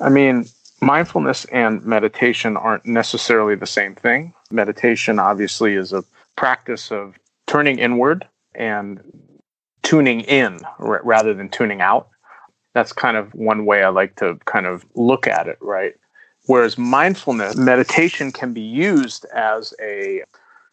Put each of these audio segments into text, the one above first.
I mean, mindfulness and meditation aren't necessarily the same thing. Meditation obviously is a practice of turning inward and tuning in r- rather than tuning out. That's kind of one way I like to kind of look at it, right? Whereas mindfulness, meditation can be used as a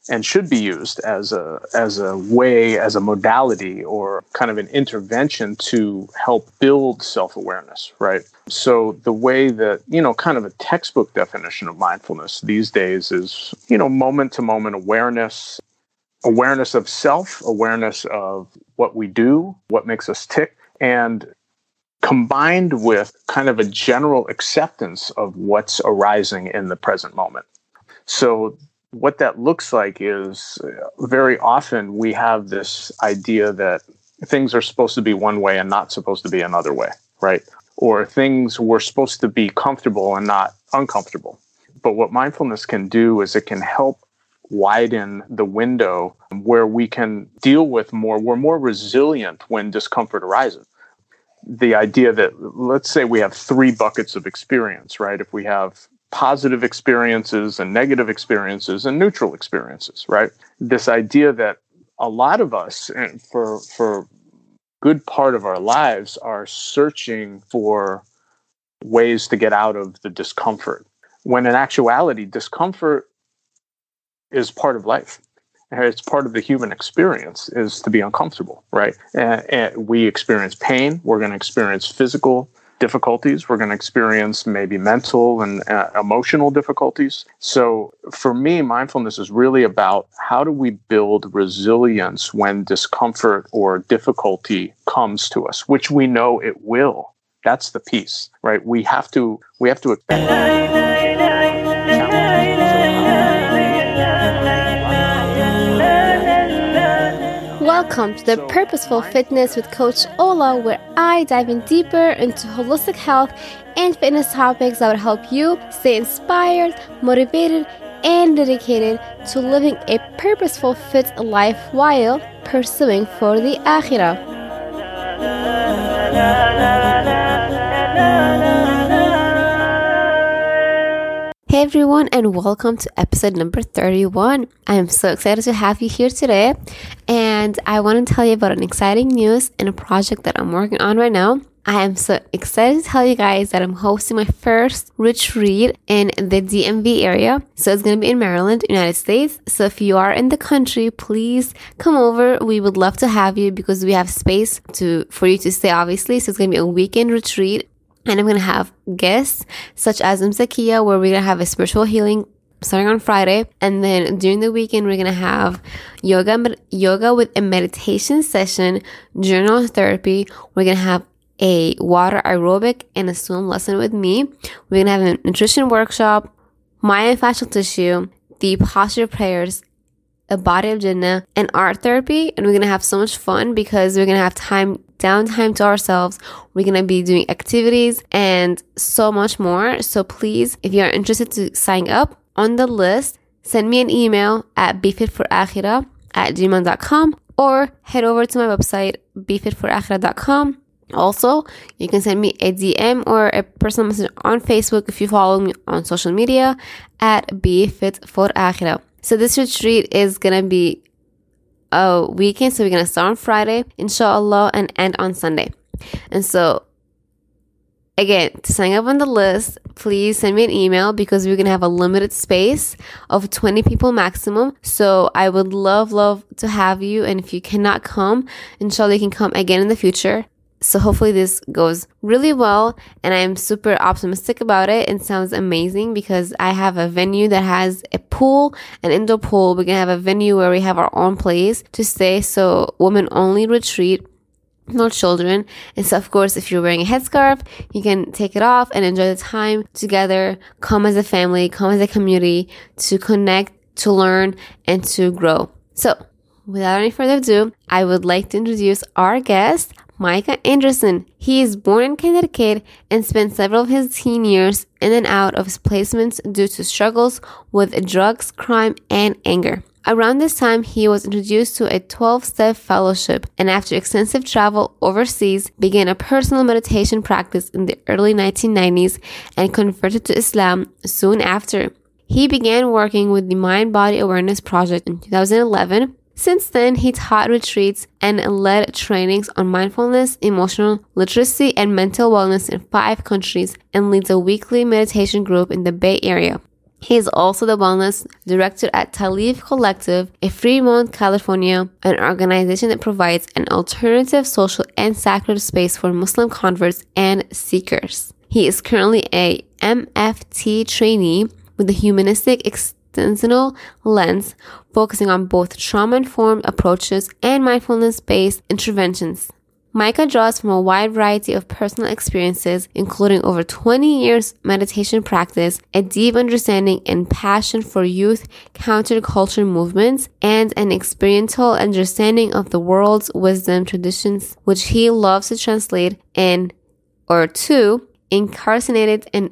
and should be used as a as a way as a modality or kind of an intervention to help build self-awareness right? So the way that you know kind of a textbook definition of mindfulness these days is you know moment to moment awareness awareness of self awareness of what we do what makes us tick and combined with kind of a general acceptance of what's arising in the present moment. So what that looks like is uh, very often we have this idea that things are supposed to be one way and not supposed to be another way, right? Or things were supposed to be comfortable and not uncomfortable. But what mindfulness can do is it can help widen the window where we can deal with more, we're more resilient when discomfort arises. The idea that, let's say we have three buckets of experience, right? If we have positive experiences and negative experiences and neutral experiences, right? This idea that a lot of us, for for good part of our lives, are searching for ways to get out of the discomfort. When in actuality, discomfort is part of life. It's part of the human experience is to be uncomfortable, right? And, and we experience pain. We're going to experience physical difficulties. We're going to experience maybe mental and uh, emotional difficulties. So, for me, mindfulness is really about how do we build resilience when discomfort or difficulty comes to us, which we know it will. That's the piece, right? We have to we have to. Welcome to the Purposeful Fitness with Coach Ola, where I dive in deeper into holistic health and fitness topics that will help you stay inspired, motivated, and dedicated to living a purposeful, fit life while pursuing for the Akhirah. Hey everyone, and welcome to episode number 31. I am so excited to have you here today, and I want to tell you about an exciting news and a project that I'm working on right now. I am so excited to tell you guys that I'm hosting my first retreat in the DMV area. So it's going to be in Maryland, United States. So if you are in the country, please come over. We would love to have you because we have space to for you to stay obviously. So it's going to be a weekend retreat and I'm going to have guests such as Mzakia, where we're going to have a spiritual healing starting on Friday. And then during the weekend, we're going to have yoga, yoga with a meditation session, journal therapy. We're going to have a water aerobic and a swim lesson with me. We're going to have a nutrition workshop, myofascial tissue, the posture prayers, a body of Jannah, and art therapy. And we're going to have so much fun because we're going to have time downtime to ourselves. We're going to be doing activities and so much more. So please, if you are interested to sign up on the list, send me an email at befitforakhira at gmail.com or head over to my website, befitforakhira.com. Also, you can send me a DM or a personal message on Facebook if you follow me on social media at befitforakhira. So this retreat is gonna be a weekend. So we're going to start on Friday, inshallah, and end on Sunday. And so, again, to sign up on the list, please send me an email because we're going to have a limited space of 20 people maximum. So I would love, love to have you. And if you cannot come, inshallah, you can come again in the future. So hopefully this goes really well and I'm super optimistic about it. It sounds amazing because I have a venue that has a pool, an indoor pool. We're going to have a venue where we have our own place to stay. So women only retreat no children. And so, of course, if you're wearing a headscarf, you can take it off and enjoy the time together, come as a family, come as a community to connect, to learn, and to grow. So, without any further ado, I would like to introduce our guest, Micah Anderson. He is born in Connecticut and spent several of his teen years in and out of placements due to struggles with drugs, crime, and anger. Around this time, he was introduced to a 12 step fellowship and, after extensive travel overseas, began a personal meditation practice in the early 1990s and converted to Islam soon after. He began working with the Mind Body Awareness Project in 2011. Since then, he taught retreats and led trainings on mindfulness, emotional literacy, and mental wellness in five countries and leads a weekly meditation group in the Bay Area. He is also the wellness director at Taleef Collective, a Fremont, California, an organization that provides an alternative social and sacred space for Muslim converts and seekers. He is currently a MFT trainee with the humanistic existential lens, focusing on both trauma informed approaches and mindfulness based interventions. Micah draws from a wide variety of personal experiences, including over 20 years meditation practice, a deep understanding and passion for youth counterculture movements, and an experiential understanding of the world's wisdom traditions, which he loves to translate in or to incarcerated and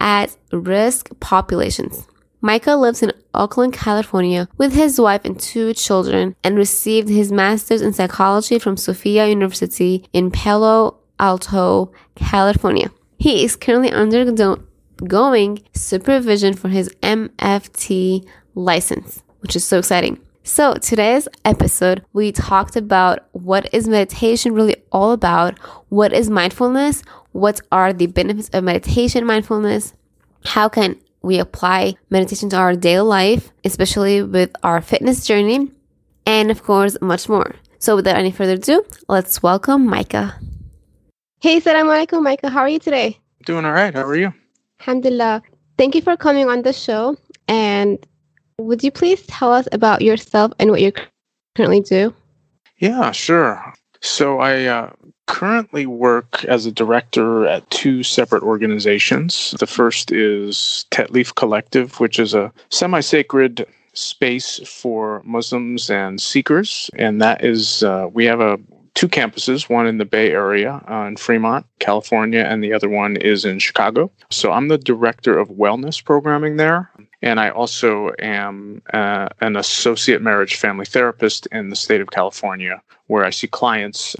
at risk populations. Micah lives in Oakland, California with his wife and two children and received his master's in psychology from Sophia University in Palo Alto, California. He is currently undergoing supervision for his MFT license, which is so exciting. So, today's episode, we talked about what is meditation really all about, what is mindfulness, what are the benefits of meditation mindfulness, how can we apply meditation to our daily life, especially with our fitness journey, and of course, much more. So, without any further ado, let's welcome Micah. Hey, Salam alaikum, Micah. How are you today? Doing all right. How are you? Alhamdulillah. Thank you for coming on the show. And would you please tell us about yourself and what you currently do? Yeah, sure. So I uh, currently work as a director at two separate organizations. The first is Taleef Collective, which is a semi sacred space for Muslims and seekers. And that is, uh, we have a two campuses, one in the Bay Area uh, in Fremont, California, and the other one is in Chicago. So I'm the director of wellness programming there. And I also am uh, an associate marriage family therapist in the state of California, where I see clients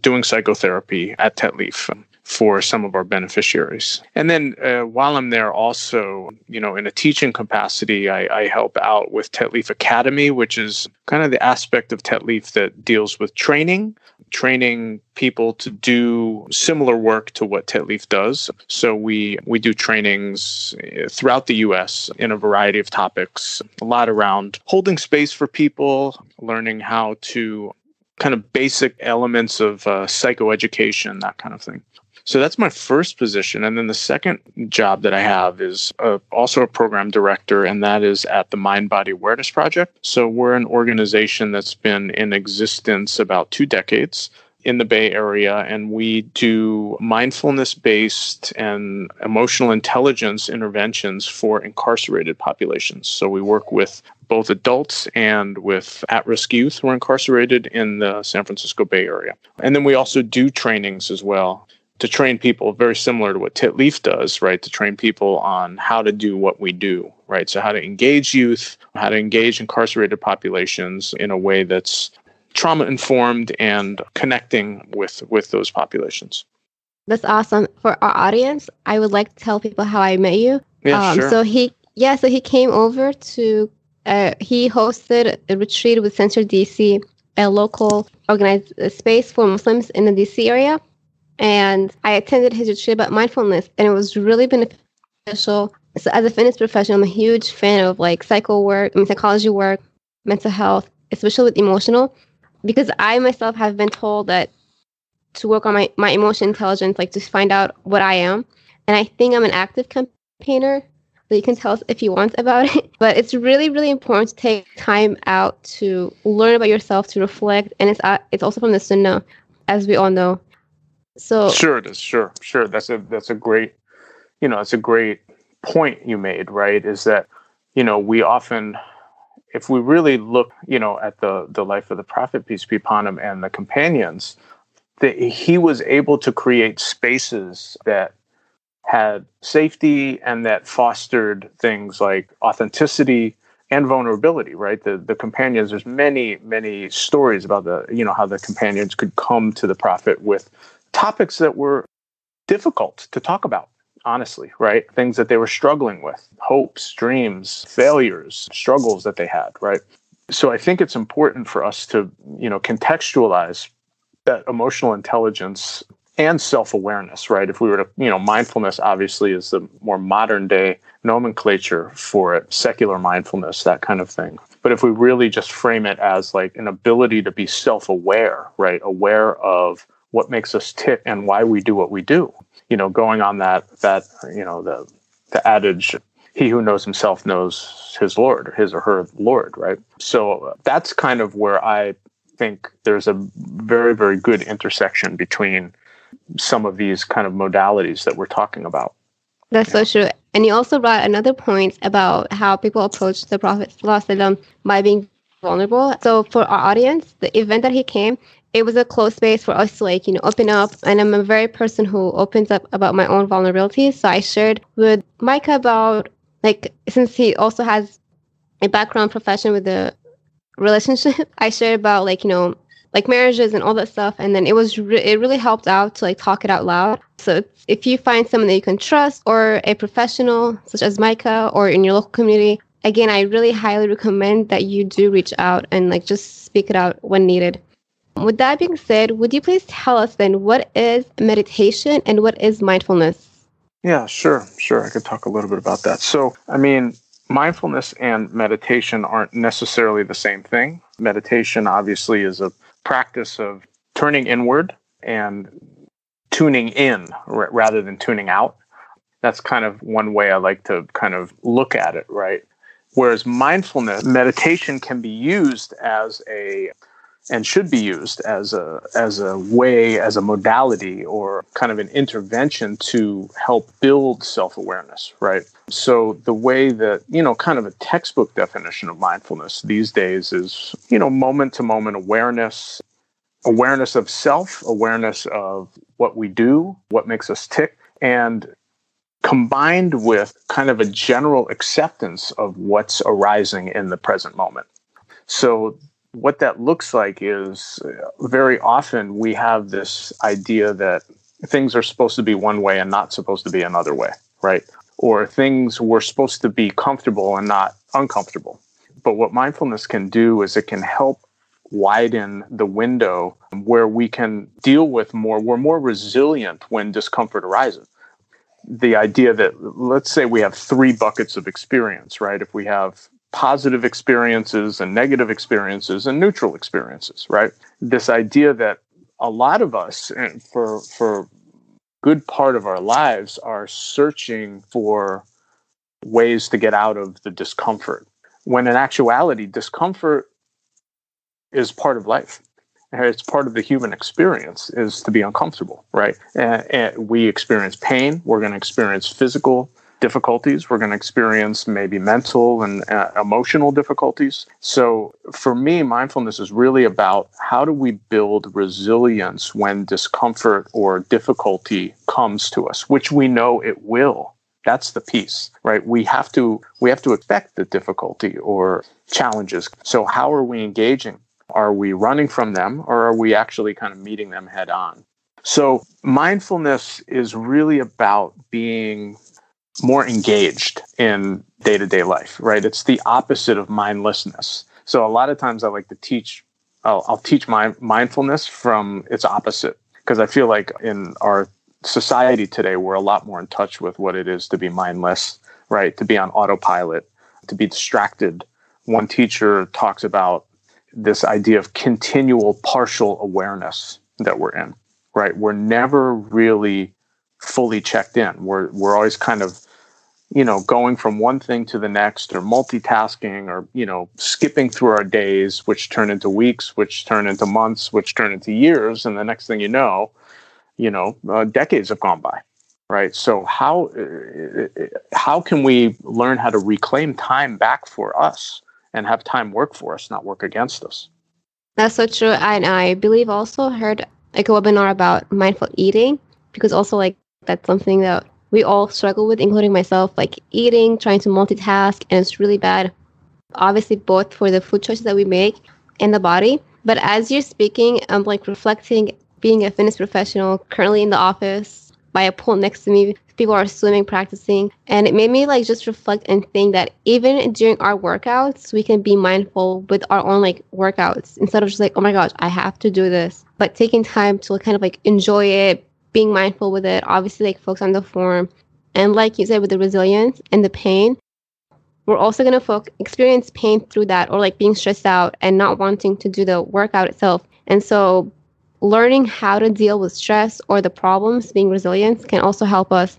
doing psychotherapy at Taleef for some of our beneficiaries. And then uh, while I'm there, also, you know, in a teaching capacity, I, I help out with Taleef Academy, which is kind of the aspect of Taleef that deals with training, training people to do similar work to what Taleef does. So we we do trainings uh, throughout the U.S. in a variety of topics, a lot around holding space for people, learning how to kind of basic elements of uh, psychoeducation, that kind of thing. So that's my first position. And then the second job that I have is uh, also a program director, and that is at the Mind Body Awareness Project. So we're an organization that's been in existence about two decades in the Bay Area, and we do mindfulness based and emotional intelligence interventions for incarcerated populations. So we work with both adults and with at risk youth who are incarcerated in the San Francisco Bay Area. And then we also do trainings as well to train people very similar to what Taleef does, right? To train people on how to do what we do, right? So how to engage youth, how to engage incarcerated populations in a way that's trauma informed and connecting with with those populations. That's awesome. For our audience, I would like to tell people how I met you. Yeah, um, sure. So he, yeah, so he came over to, uh, he hosted a retreat with Center DC, a local organized space for Muslims in the DC area and I attended his retreat about mindfulness, and it was really beneficial. So, as a fitness professional, I'm a huge fan of like psycho work, I mean, psychology work, mental health, especially with emotional, because I myself have been told that to work on my, my emotion intelligence, like to find out what I am. And I think I'm an active campaigner. So you can tell us if you want about it. But it's really, really important to take time out to learn about yourself, to reflect. And it's uh, it's also from the Sunnah, as we all know. So sure, it is. Sure, sure. That's a that's a great, you know, it's a great point you made. Right, is that you know we often, if we really look, you know, at the the life of the Prophet peace be upon him and the companions, that he was able to create spaces that had safety and that fostered things like authenticity and vulnerability, right? The the companions, there's many, many stories about the, you know, how the companions could come to the prophet with topics that were difficult to talk about, honestly, right? Things that they were struggling with, hopes, dreams, failures, struggles that they had, right? So I think it's important for us to, you know, contextualize that emotional intelligence and self-awareness, right? If we were to, you know, mindfulness obviously is the more modern day nomenclature for it, secular mindfulness, that kind of thing. But if we really just frame it as like an ability to be self-aware, right? Aware of what makes us tick and why we do what we do. You know, going on that that, you know, the the adage he who knows himself knows his lord or his or her lord right so that's kind of where i think there's a very very good intersection between some of these kind of modalities that we're talking about. That's yeah. so true. And you also brought another point about how people approach the Prophet by being vulnerable. So for our audience, the event that he came, it was a close space for us to like, you know, open up. And I'm a very person who opens up about my own vulnerabilities. So I shared with Micah about like since he also has a background profession with the relationship, I shared about like, you know, like marriages and all that stuff. And then it was re- it really helped out to like talk it out loud. So if you find someone that you can trust or a professional such as Micah or in your local community, again, I really highly recommend that you do reach out and like just speak it out when needed. With that being said, would you please tell us then what is meditation and what is mindfulness? Yeah, sure, sure. I could talk a little bit about that. So, I mean, mindfulness and meditation aren't necessarily the same thing. Meditation obviously is a practice of turning inward and tuning in rather than tuning out. That's kind of one way I like to kind of look at it, right? Whereas mindfulness, meditation can be used as a and should be used as a as a way as a modality or kind of an intervention to help build self-awareness right? So the way that you know kind of a textbook definition of mindfulness these days is you know moment to moment awareness awareness of self awareness of what we do what makes us tick and combined with kind of a general acceptance of what's arising in the present moment. So what that looks like is uh, very often we have this idea that things are supposed to be one way and not supposed to be another way, right? Or things were supposed to be comfortable and not uncomfortable. But what mindfulness can do is it can help widen the window where we can deal with more, we're more resilient when discomfort arises. The idea that, let's say we have three buckets of experience, right? If we have positive experiences and negative experiences and neutral experiences, right? This idea that a lot of us for for good part of our lives are searching for ways to get out of the discomfort. When in actuality, discomfort is part of life. It's part of the human experience is to be uncomfortable, right? And, and we experience pain. We're going to experience physical difficulties. We're going to experience maybe mental and uh, emotional difficulties. So for me, mindfulness is really about how do we build resilience when discomfort or difficulty comes to us, which we know it will. That's the piece, right? We have to we have to expect the difficulty or challenges. So how are we engaging? Are we running from them or are we actually kind of meeting them head on? So mindfulness is really about being more engaged in day to day life, right? It's the opposite of mindlessness. So a lot of times I like to teach, I'll, I'll teach my mindfulness from its opposite because I feel like in our society today, we're a lot more in touch with what it is to be mindless, right? To be on autopilot, to be distracted. One teacher talks about this idea of continual partial awareness that we're in, right? We're never really fully checked in. We're we're always kind of you know going from one thing to the next or multitasking or you know skipping through our days which turn into weeks which turn into months which turn into years. And the next thing you know you know uh, decades have gone by right? So how uh, how can we learn how to reclaim time back for us and have time work for us not work against us? That's so true. And i believe also heard like a webinar about mindful eating because also like that's something that we all struggle with, including myself, like eating, trying to multitask, and it's really bad obviously both for the food choices that we make and the body. But as you're speaking, I'm like reflecting being a fitness professional currently in the office by a pool next to me. People are swimming, practicing. And it made me like just reflect and think that even during our workouts, we can be mindful with our own like workouts instead of just like, oh my gosh, I have to do this. But taking time to kind of like enjoy it, being mindful with it, obviously like focus on the form. And like you said, with the resilience and the pain, we're also going to fo- experience pain through that or like being stressed out and not wanting to do the workout itself. And so learning how to deal with stress or the problems, being resilient, can also help us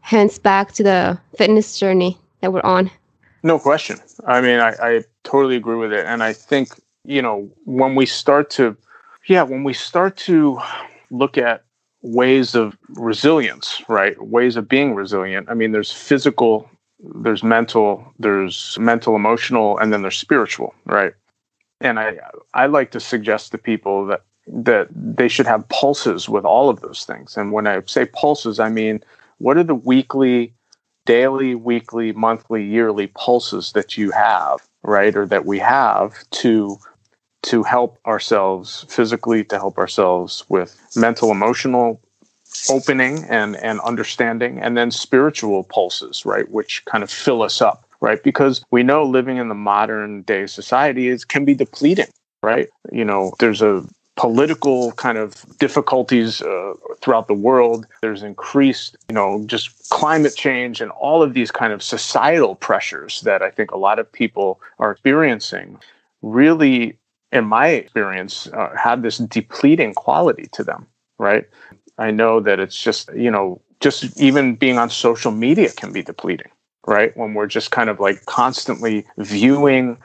hence back to the fitness journey that we're on. No question. I mean, I, I totally agree with it. And I think, you know, when we start to, yeah, when we start to look at ways of resilience, right? Ways of being resilient. I mean, there's physical, there's mental, there's mental, emotional, and then there's spiritual, right? And I I like to suggest to people that that they should have pulses with all of those things. And when I say pulses, I mean what are the weekly, daily, weekly, monthly, yearly pulses that you have, right? Or that we have to to help ourselves physically, to help ourselves with mental, emotional opening and and understanding, and then spiritual pulses, right, which kind of fill us up, right? Because we know living in the modern day society is can be depleting, right? You know, there's a political kind of difficulties uh, throughout the world. There's increased, you know, just climate change and all of these kind of societal pressures that I think a lot of people are experiencing. Really, in my experience, uh, have this depleting quality to them, right? I know that it's just, you know, just even being on social media can be depleting, right? When we're just kind of like constantly viewing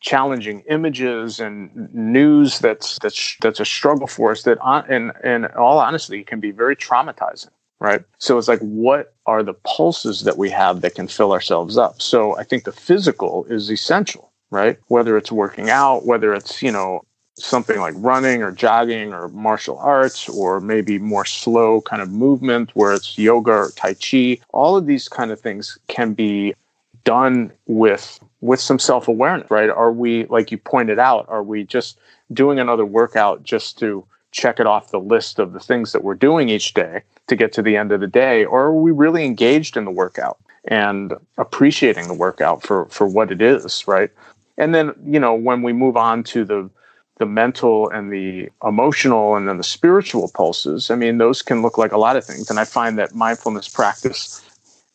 challenging images and news that's that's that's a struggle for us that on and in all honesty can be very traumatizing right so it's like what are the pulses that we have that can fill ourselves up so i think the physical is essential right? Whether it's working out whether it's you know something like running or jogging or martial arts or maybe more slow kind of movement where it's yoga or tai chi all of these kind of things can be done with with some self-awareness right? Are we like you pointed out are we just doing another workout just to check it off the list of the things that we're doing each day to get to the end of the day? Or are we really engaged in the workout and appreciating the workout for for what it is right and then you know when we move on to the the mental and the emotional and then the spiritual pulses i mean those can look like a lot of things. And i find that mindfulness practice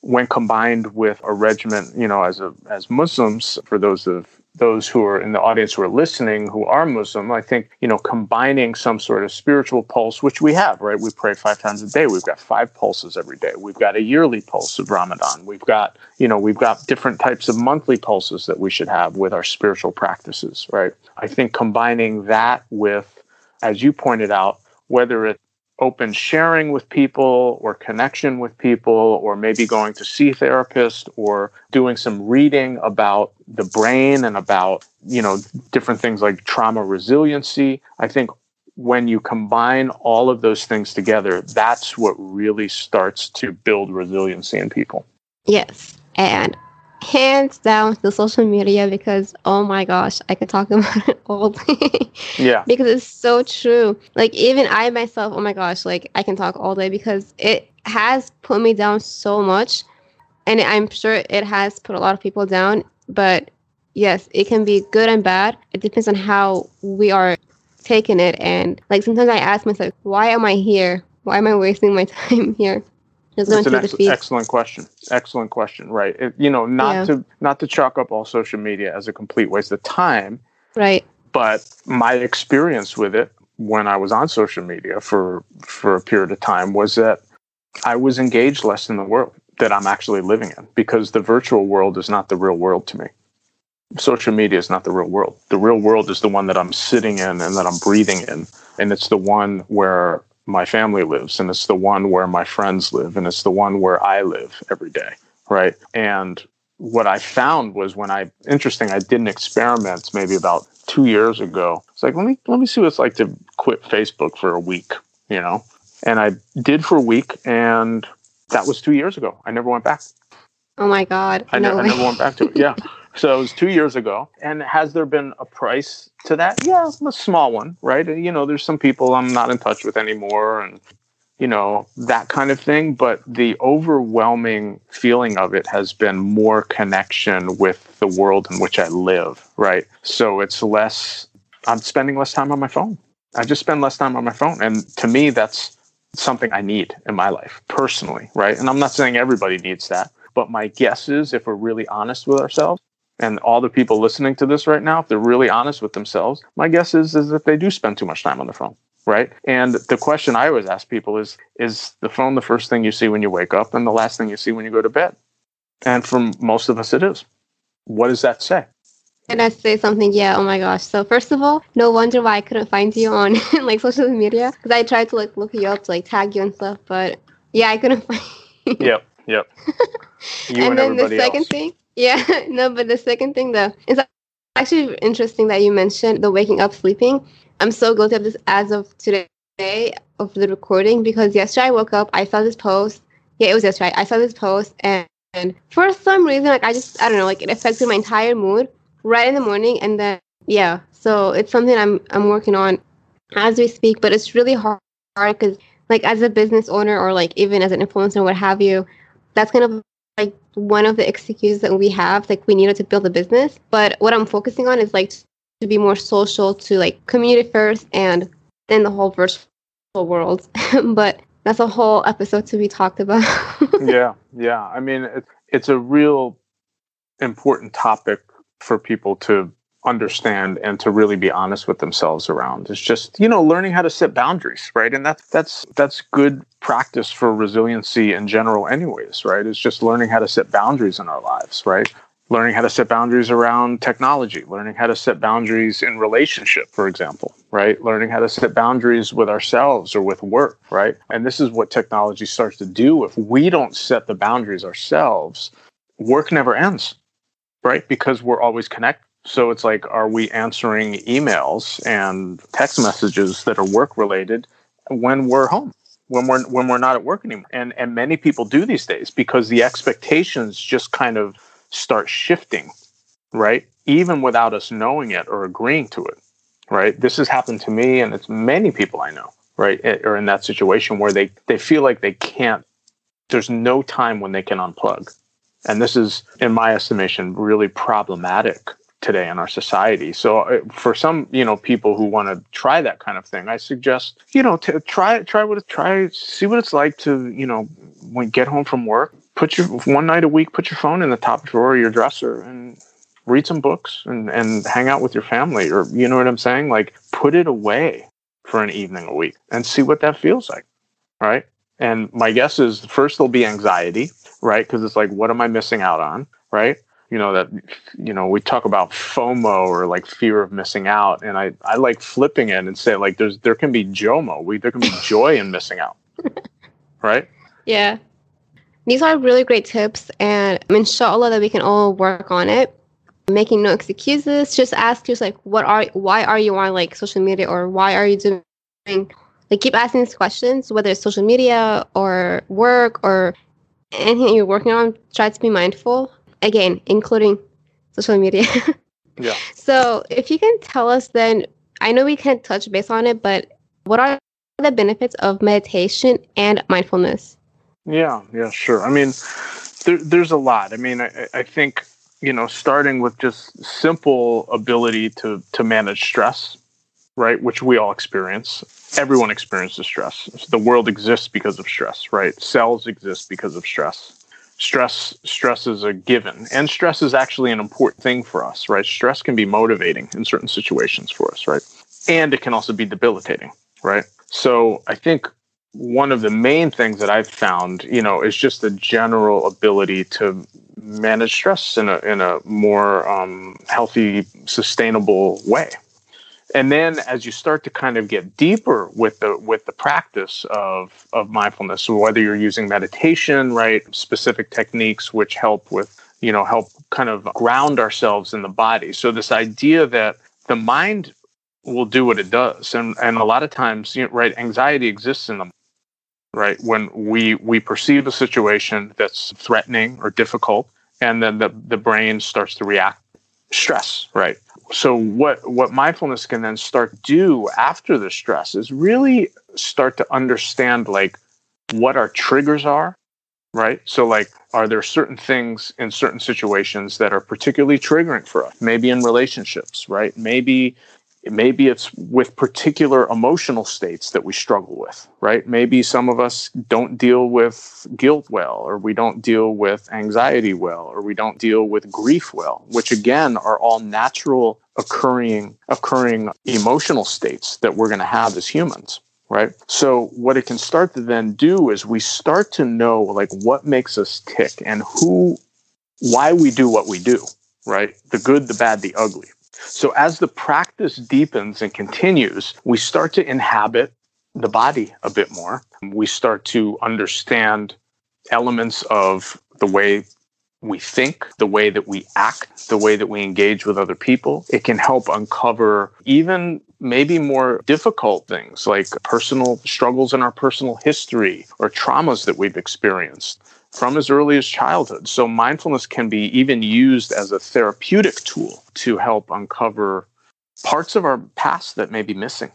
when combined with a regimen, you know, as a as Muslims, for those of those who are in the audience who are listening who are Muslim, I think, you know, combining some sort of spiritual pulse, which we have, right? We pray five times a day. We've got five pulses every day. We've got a yearly pulse of Ramadan. We've got, you know, we've got different types of monthly pulses that we should have with our spiritual practices, right? I think combining that with, as you pointed out, whether it's open sharing with people or connection with people or maybe going to see therapist or doing some reading about the brain and about you know different things like trauma resiliency. I think when you combine all of those things together that's what really starts to build resiliency in people. Yes. And hands down the social media because oh my gosh i could talk about it all day. Yeah. Because it's so true. Like even i myself oh my gosh like i can talk all day because it has put me down so much. And i'm sure it has put a lot of people down. But yes it can be good and bad. It depends on how we are taking it. And like sometimes i ask myself why am i here? Why am i wasting my time here just going That's an ex- excellent question. Excellent question. Right. It, you know, not yeah. to not to chalk up all social media as a complete waste of time. Right. But my experience with it when I was on social media for for a period of time was that I was engaged less in the world that I'm actually living in because the virtual world is not the real world to me. Social media is not the real world. The real world is the one that I'm sitting in and that I'm breathing in. And it's the one where my family lives and it's the one where my friends live and it's the one where I live every day. Right. And what I found was when I interesting, I did an experiment maybe about two years ago. It's like let me let me see what it's like to quit Facebook for a week, you know? And I did for a week and that was two years ago. I never went back. Oh my God. I, no ne- I never went back to it. Yeah. So it was two years ago. And has there been a price to that? Yeah, a small one, right? You know, there's some people I'm not in touch with anymore and, you know, that kind of thing. But the overwhelming feeling of it has been more connection with the world in which I live, right? So it's less, I'm spending less time on my phone. I just spend less time on my phone. And to me, that's something I need in my life personally, right? And I'm not saying everybody needs that, but my guess is if we're really honest with ourselves, and all the people listening to this right now, if they're really honest with themselves, my guess is is that they do spend too much time on the phone, right? And the question I always ask people is is the phone the first thing you see when you wake up and the last thing you see when you go to bed? And for most of us it is. What does that say? And I say something, yeah, oh my gosh. So first of all, no wonder why I couldn't find you on like social media because I tried to like look you up to like tag you and stuff, but yeah, I couldn't find. You. Yep, yep. You and, and then the second else. thing, yeah, no, but the second thing though is actually interesting that you mentioned the waking up sleeping. I'm so guilty of this as of today of the recording because yesterday I woke up, I saw this post. Yeah, it was yesterday. I saw this post and, and for some reason, like I just I don't know, like it affected my entire mood right in the morning and then yeah so it's something i'm i'm working on as we speak but it's really hard because like as a business owner or like even as an influencer what have you that's kind of like one of the excuses that we have like we needed to build a business but what i'm focusing on is like to be more social to like community first and then the whole virtual world. But that's a whole episode to be talked about. Yeah yeah. I mean it's it's a real important topic for people to understand and to really be honest with themselves around. It's just you know learning how to set boundaries right? And that's that's that's good practice for resiliency in general anyways right? It's just learning how to set boundaries in our lives right? Learning how to set boundaries around technology learning how to set boundaries in relationship for example right? Learning how to set boundaries with ourselves or with work right? And this is what technology starts to do. If we don't set the boundaries ourselves work never ends right? Because we're always connected. So it's like, are we answering emails and text messages that are work related when we're home? When we're when we're not at work anymore, and and many people do these days because the expectations just kind of start shifting, right? Even without us knowing it or agreeing to it, right? This has happened to me, and it's many people I know, right, eh, are in that situation where they they feel like they can't. There's no time when they can unplug, and this is, in my estimation, really problematic today in our society. So uh, for some, you know, people who want to try that kind of thing, I suggest, you know, to try it, try what try see what it's like to, you know, when get home from work, put your one night a week, put your phone in the top drawer of your dresser and read some books and and hang out with your family or you know what I'm saying? Like put it away for an evening a week and see what that feels like. Right? And my guess is first there'll be anxiety right? Because it's like, what am I missing out on, right? You know that you know we talk about FOMO or like fear of missing out, and I I like flipping it and say like there's there can be JOMO, we there can be joy in missing out, right? Yeah, these are really great tips, and inshallah that we can all work on it. Making no excuses, just ask yourself like, what are why are you on like social media or why are you doing like keep asking these questions, whether it's social media or work or anything you're working on, try to be mindful. Again, including social media. yeah. So if you can tell us then, I know we can't touch base on it, but what are the benefits of meditation and mindfulness? Yeah, yeah, sure. I mean, there, there's a lot. I mean, I, I think you know, starting with just simple ability to to manage stress, right? Which we all experience. Everyone experiences stress. The world exists because of stress, right? Cells exist because of stress. Stress stress is a given. And stress is actually an important thing for us, right? Stress can be motivating in certain situations for us, right? And it can also be debilitating, right? So I think one of the main things that I've found, you know, is just the general ability to manage stress in a in a more um, healthy, sustainable way, and then as you start to kind of get deeper with the with the practice of of mindfulness so whether you're using meditation right specific techniques which help with you know help kind of ground ourselves in the body. So this idea that the mind will do what it does and and a lot of times you know, right anxiety exists in the right when we we perceive a situation that's threatening or difficult and then the, the brain starts to react stress, right? So what what mindfulness can then start do after the stress is really start to understand like what our triggers are, right? So like are there certain things in certain situations that are particularly triggering for us? Maybe in relationships, right? Maybe maybe it's with particular emotional states that we struggle with right? Maybe some of us don't deal with guilt well or we don't deal with anxiety well or we don't deal with grief well which again are all natural occurring occurring emotional states that we're going to have as humans right? So what it can start to then do is we start to know like what makes us tick and who why we do what we do right? The good the bad the ugly so as the practice deepens and continues, we start to inhabit the body a bit more. We start to understand elements of the way we think, the way that we act, the way that we engage with other people. It can help uncover even maybe more difficult things like personal struggles in our personal history or traumas that we've experienced from as early as childhood. So mindfulness can be even used as a therapeutic tool to help uncover parts of our past that may be missing.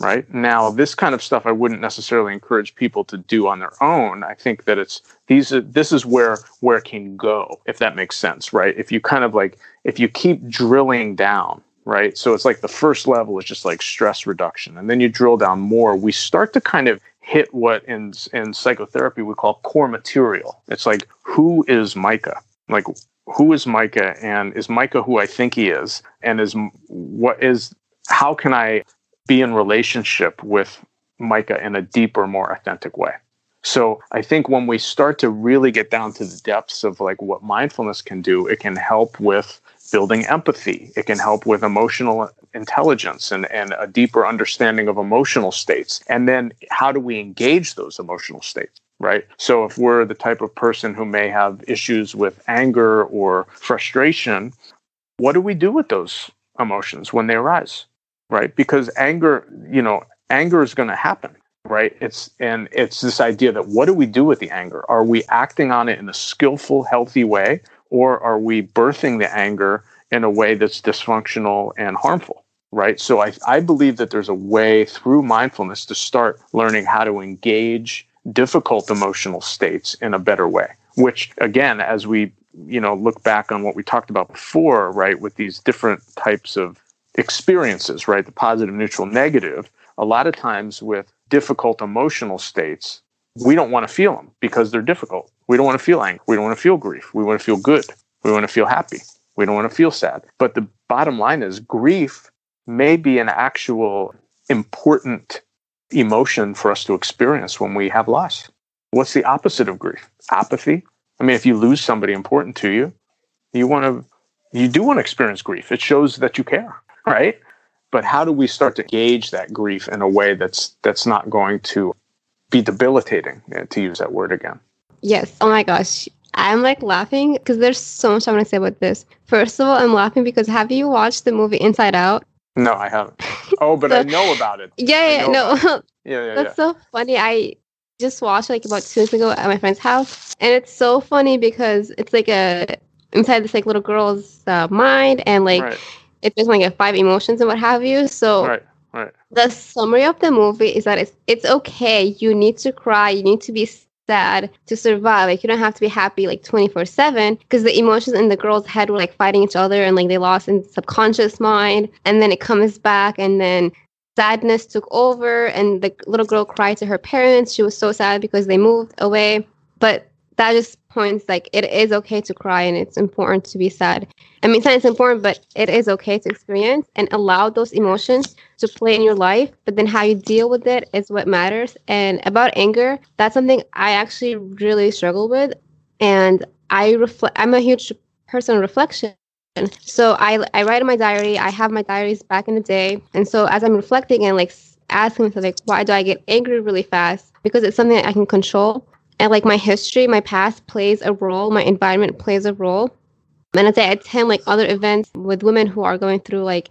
Right now, this kind of stuff I wouldn't necessarily encourage people to do on their own. I think that it's these. are, This is where where it can go, if that makes sense, right? If you kind of like if you keep drilling down, right? So it's like the first level is just like stress reduction, and then you drill down more. We start to kind of hit what in in psychotherapy we call core material. It's like who is Micah? Like who is Micah and is Micah who I think he is and is what is how can I be in relationship with Micah in a deeper more authentic way. So I think when we start to really get down to the depths of like what mindfulness can do, it can help with building empathy. It can help with emotional intelligence and, and a deeper understanding of emotional states. And then how do we engage those emotional states? Right. So if we're the type of person who may have issues with anger or frustration, what do we do with those emotions when they arise? Right. Because anger, you know, anger is going to happen right it's and it's this idea that what do we do with the anger are we acting on it in a skillful healthy way or are we birthing the anger in a way that's dysfunctional and harmful? Right. So I, I believe that there's a way through mindfulness to start learning how to engage difficult emotional states in a better way, which again, as we you know look back on what we talked about before, right, with these different types of experiences, right, the positive, neutral, negative, a lot of times with difficult emotional states, we don't want to feel them because they're difficult. We don't want to feel anger. We don't want to feel grief. We want to feel good. We want to feel happy. We don't want to feel sad. But the bottom line is grief may be an actual important emotion for us to experience when we have loss. What's the opposite of grief? Apathy. I mean, if you lose somebody important to you, you want to, you do want to experience grief. It shows that you care, right? But how do we start to gauge that grief in a way that's that's not going to be debilitating, to use that word again? Yes. Oh my gosh. I'm like laughing because there's so much I want to say about this. First of all, I'm laughing because have you watched the movie Inside Out? No, I haven't. Oh, but so, I know about it. Yeah, yeah, no. yeah, yeah. That's yeah. so funny. I just watched like about two weeks ago at my friend's house, and it's so funny because it's like a inside this like little girl's uh, mind, and like right. It's just like a five emotions and what have you. So right. Right. The summary of the movie is that it's it's okay. You need to cry. You need to be sad to survive. Like you don't have to be happy like 24/7 because the emotions in the girl's head were like fighting each other and like they lost in subconscious mind and then it comes back and then sadness took over and the little girl cried to her parents. She was so sad because they moved away. But that just points like it is okay to cry and it's important to be sad. I mean, it's important, but it is okay to experience and allow those emotions to play in your life. But then how you deal with it is what matters. And about anger, that's something I actually really struggle with. And I reflect, I'm a huge person reflection. So I, I write in my diary. I have my diaries back in the day. And so as I'm reflecting and like asking myself, like, why do I get angry really fast? Because it's something I can control and like my history, my past plays a role, my environment plays a role. And as I attend like other events with women who are going through like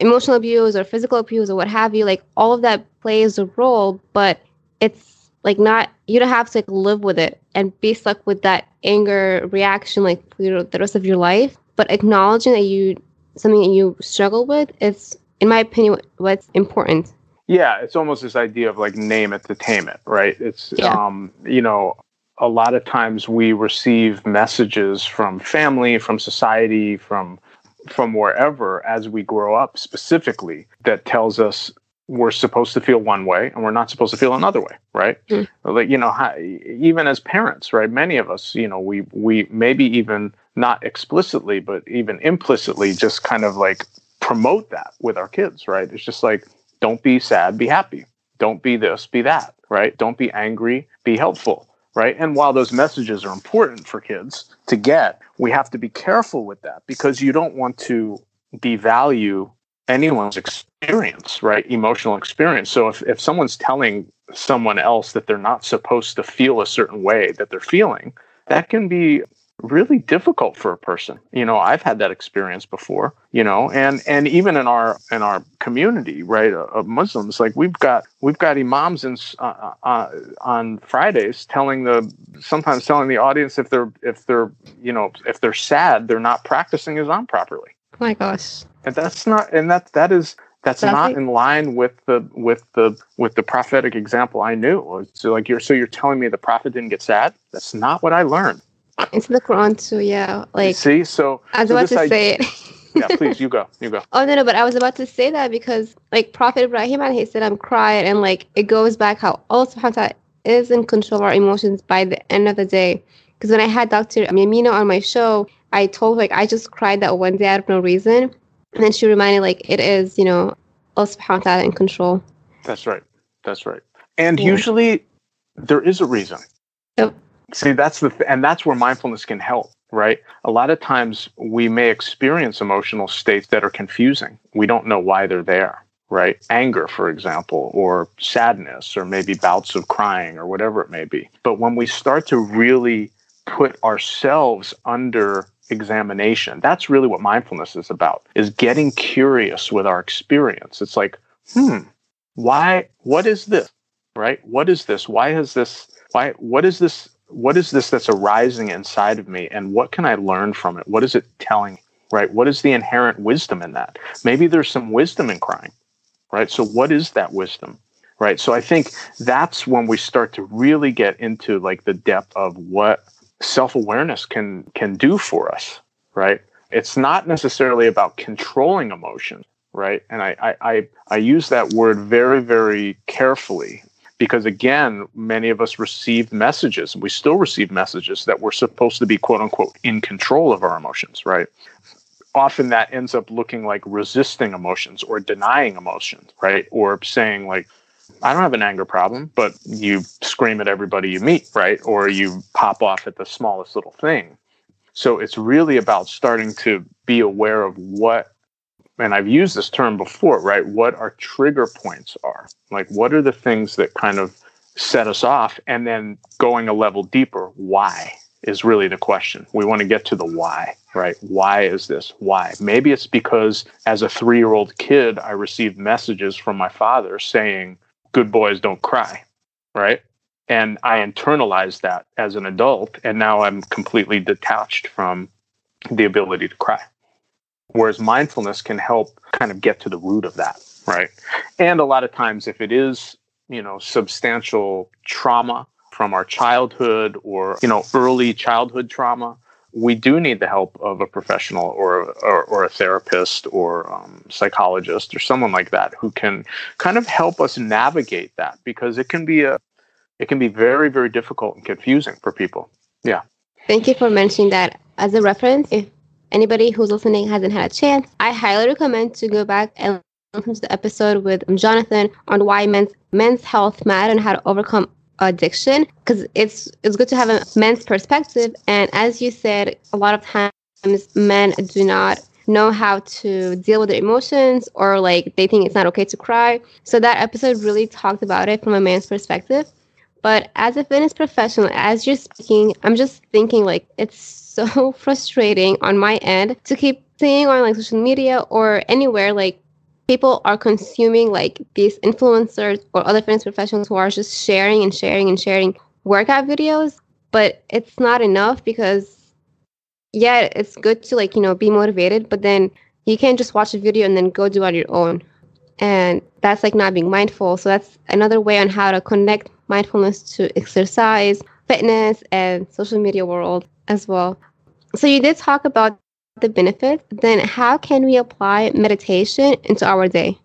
emotional abuse or physical abuse or what have you, like all of that plays a role, but it's like not you don't have to like, live with it and be stuck with that anger reaction like for the rest of your life. But acknowledging that you something that you struggle with, it's in my opinion what's important. Yeah, it's almost this idea of like name it to tame it, right? It's yeah. um, you know, a lot of times we receive messages from family, from society, from from wherever as we grow up specifically that tells us we're supposed to feel one way and we're not supposed to feel another way right mm. like you know even as parents right many of us you know we we maybe even not explicitly but even implicitly just kind of like promote that with our kids right it's just like don't be sad be happy don't be this be that right don't be angry be helpful right? And while those messages are important for kids to get, we have to be careful with that because you don't want to devalue anyone's experience, right? Emotional experience. So if, if someone's telling someone else that they're not supposed to feel a certain way that they're feeling, that can be really difficult for a person. You know i've had that experience before you know and and even in our in our community right uh, of muslims like we've got we've got imams in, uh, uh, on fridays telling the sometimes telling the audience if they're if they're you know if they're sad they're not practicing islam properly. Oh my gosh. And that's not and that that is that's not in line with the with the with the prophetic example I knew. So like you're so you're telling me the prophet didn't get sad? That's not what I learned into the Quran too. Yeah, like see. So I was so about to I, say it. yeah, please, you go. You go. Oh no, no, but I was about to say that because like Prophet Ibrahim he said, "I'm crying," and like it goes back how Allah subhanahu wa ta'ala is in control of our emotions by the end of the day. Because when I had Dr. Yamina on my show, I told her like I just cried that one day out of no reason, and then she reminded like it is you know Allah subhanahu wa ta'ala in control. That's right. That's right. And yeah. usually there is a reason. Yep. See, that's the, th- and that's where mindfulness can help, right? A lot of times we may experience emotional states that are confusing. We don't know why they're there, right? Anger, for example, or sadness, or maybe bouts of crying, or whatever it may be. But when we start to really put ourselves under examination, that's really what mindfulness is about, is getting curious with our experience. It's like, hmm, why, what is this, right? What is this? Why is this? Why, what is this what is this that's arising inside of me and what can I learn from it? What is it telling? Right? What is the inherent wisdom in that? Maybe there's some wisdom in crying. Right? So what is that wisdom? Right? So I think that's when we start to really get into like the depth of what self-awareness can can do for us, right? It's not necessarily about controlling emotion, right? And I, I, I, I use that word very, very carefully because again many of us received messages and we still receive messages that we're supposed to be quote unquote in control of our emotions right often that ends up looking like resisting emotions or denying emotions right or saying like I don't have an anger problem, but you scream at everybody you meet, right? Or you pop off at the smallest little thing. So it's really about starting to be aware of what and I've used this term before, right? What our trigger points are. Like, what are the things that kind of set us off? And then going a level deeper, why is really the question. We want to get to the why, right? Why is this? Why? Maybe it's because as a three year old kid, I received messages from my father saying, good boys don't cry, right? And I internalized that as an adult. And now I'm completely detached from the ability to cry. Whereas mindfulness can help kind of get to the root of that, right? And a lot of times, if it is, you know, substantial trauma from our childhood or, you know, early childhood trauma, we do need the help of a professional or, or, or a therapist or um, psychologist or someone like that who can kind of help us navigate that because it can be a it can be very very difficult and confusing for people. Yeah. Thank you for mentioning that. As a reference if anybody who's listening hasn't had a chance, I highly recommend to go back and listen to the episode with Jonathan on why men's men's health matter and how to overcome addiction because it's it's good to have a men's perspective. And as you said a lot of times men do not know how to deal with their emotions or like they think it's not okay to cry. So that episode really talked about it from a man's perspective. But as a fitness professional as you're speaking i'm just thinking like it's so frustrating on my end to keep seeing on like social media or anywhere like people are consuming like these influencers or other fitness professionals who are just sharing and sharing and sharing workout videos but it's not enough because yeah it's good to like you know be motivated but then you can't just watch a video and then go do on your own. And that's like not being mindful. So that's another way on how to connect mindfulness to exercise, fitness, and social media world as well. So you did talk about the benefits. Then how can we apply meditation into our day?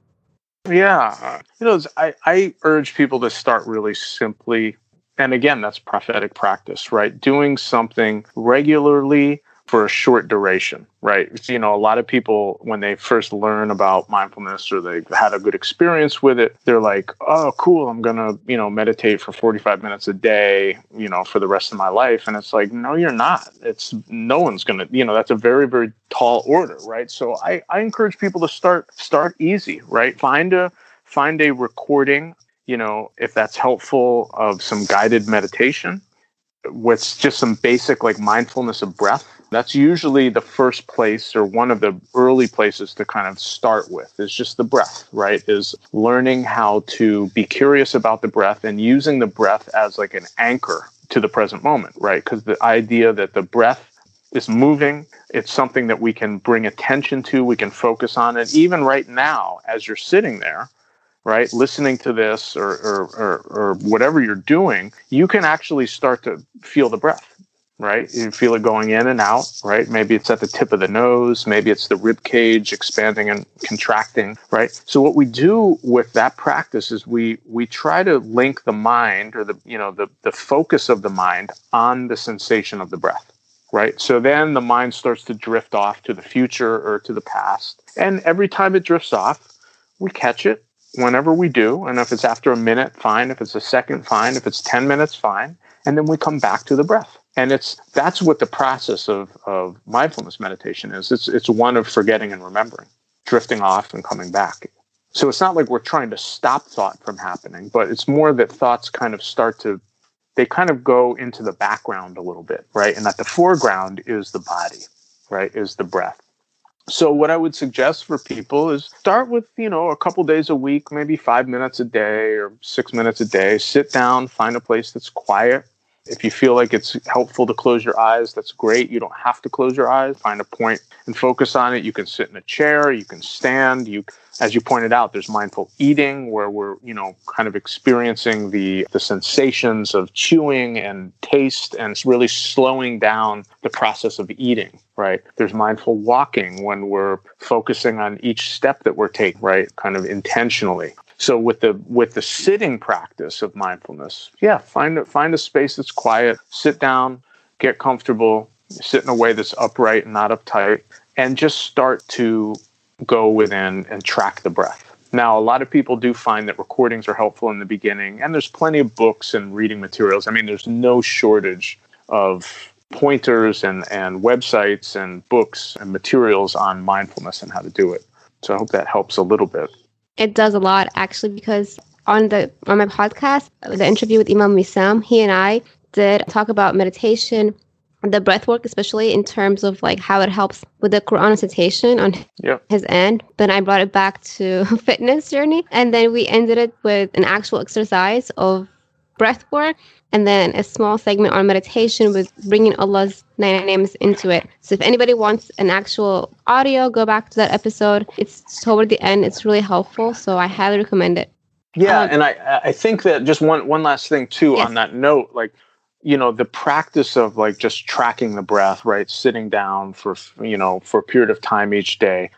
Yeah, you know, I, I urge people to start really simply. And again, that's prophetic practice, right? Doing something regularly for a short duration, right? You know, a lot of people, when they first learn about mindfulness or they've had a good experience with it, they're like, oh, cool, I'm going to, you know, meditate for 45 minutes a day, you know, for the rest of my life. And it's like, no, you're not. It's no one's going to, you know, that's a very, very tall order, right? So I, I encourage people to start, start easy, right? Find a, find a recording, you know, if that's helpful of some guided meditation with just some basic like mindfulness of breath that's usually the first place or one of the early places to kind of start with is just the breath, right? Is learning how to be curious about the breath and using the breath as like an anchor to the present moment, right? Because the idea that the breath is moving, it's something that we can bring attention to, we can focus on it. Even right now, as you're sitting there, right, listening to this or, or, or, or whatever you're doing, you can actually start to feel the breath right? You feel it going in and out, right? Maybe it's at the tip of the nose, maybe it's the rib cage expanding and contracting, right? So what we do with that practice is we we try to link the mind or the you know the the focus of the mind on the sensation of the breath, right? So then the mind starts to drift off to the future or to the past. And every time it drifts off, we catch it whenever we do. And if it's after a minute, fine. If it's a second, fine. If it's 10 minutes, fine. And then we come back to the breath and it's that's what the process of, of mindfulness meditation is. It's it's one of forgetting and remembering drifting off and coming back. So it's not like we're trying to stop thought from happening but it's more that thoughts kind of start to they kind of go into the background a little bit right? And that the foreground is the body right? Is the breath. So what i would suggest for people is start with you know a couple days a week maybe five minutes a day or six minutes a day. Sit down find a place that's quiet if you feel like it's helpful to close your eyes, that's great. You don't have to close your eyes. Find a point and focus on it. You can sit in a chair, you can stand. You as you pointed out, there's mindful eating where we're, you know, kind of experiencing the the sensations of chewing and taste and really slowing down the process of eating, right? There's mindful walking when we're focusing on each step that we're taking, right? Kind of intentionally. So with the with the sitting practice of mindfulness, yeah, find a, find a space that's quiet, sit down, get comfortable, sit in a way that's upright and not uptight, and just start to go within and track the breath. Now, a lot of people do find that recordings are helpful in the beginning, and there's plenty of books and reading materials. I mean, there's no shortage of pointers and, and websites and books and materials on mindfulness and how to do it. So I hope that helps a little bit. It does a lot actually because on the on my podcast, the interview with Imam Misam, he and I did talk about meditation, the breath work, especially in terms of like how it helps with the Quran recitation on yep. his end. Then I brought it back to fitness journey, and then we ended it with an actual exercise of breath work and then a small segment on meditation with bringing Allah's nine names into it. So if anybody wants an actual audio, go back to that episode. It's toward the end. It's really helpful, so I highly recommend it. Yeah, um, and I I think that just one one last thing too yes. on that note, like you know the practice of like just tracking the breath right sitting down for you know for a period of time each day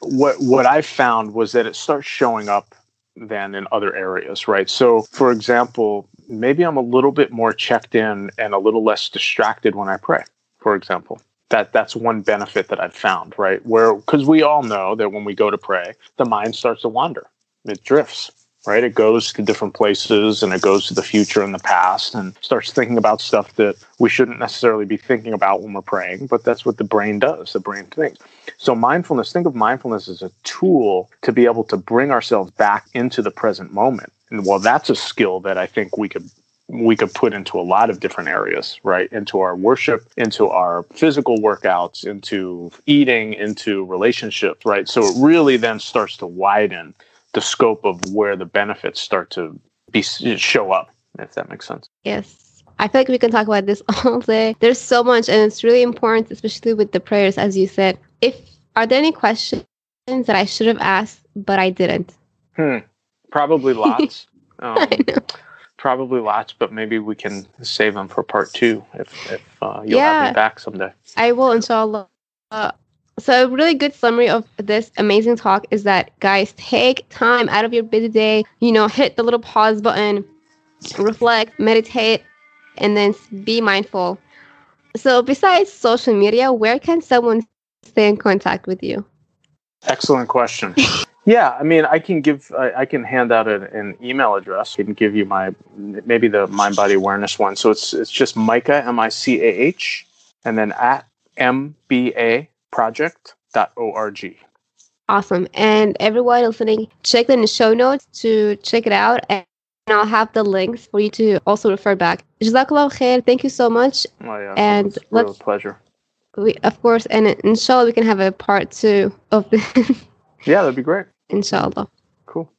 what what i found was that it starts showing up then in other areas right so for example maybe I'm a little bit more checked in and a little less distracted when I pray, for example. That that's one benefit that I've found, right? Where because we all know that when we go to pray, the mind starts to wander. It drifts, right? It goes to different places and it goes to the future and the past and starts thinking about stuff that we shouldn't necessarily be thinking about when we're praying, but that's what the brain does. The brain thinks. So mindfulness, think of mindfulness as a tool to be able to bring ourselves back into the present moment and well, that's a skill that I think we could we could put into a lot of different areas, right? Into our worship, into our physical workouts, into eating, into relationships, right? So it really then starts to widen the scope of where the benefits start to be show up, if that makes sense. Yes. I feel like we can talk about this all day. There's so much and it's really important, especially with the prayers, as you said. If are there any questions that I should have asked, but I didn't? Hmm. Probably lots. um, probably lots, but maybe we can save them for part two if, if uh, you'll yeah, have me back someday. I will, inshallah. Uh, so, a really good summary of this amazing talk is that, guys, take time out of your busy day, you know, hit the little pause button, reflect, meditate, and then be mindful. So, besides social media, where can someone stay in contact with you? Excellent question. yeah, I mean, I can give, I, I can hand out an, an, email address. I can give you my, maybe the mind body awareness one. So it's it's just Micah M I C A H, and then at mbaproject.org. Awesome. And everyone listening, check in the show notes to check it out. And I'll have the links for you to also refer back. Jazakallah khair. Thank you so much. Oh, yeah. And let's, pleasure we of course and inshallah we can have a part two of this yeah that'd be great inshallah. Cool.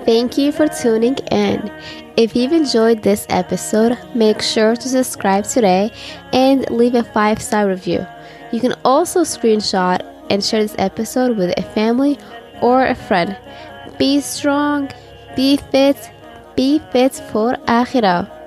Thank you for tuning in. If you've enjoyed this episode make sure to subscribe today and leave a five star review. You can also screenshot and share this episode with a family or a friend. Be strong be fit be fit for akhirah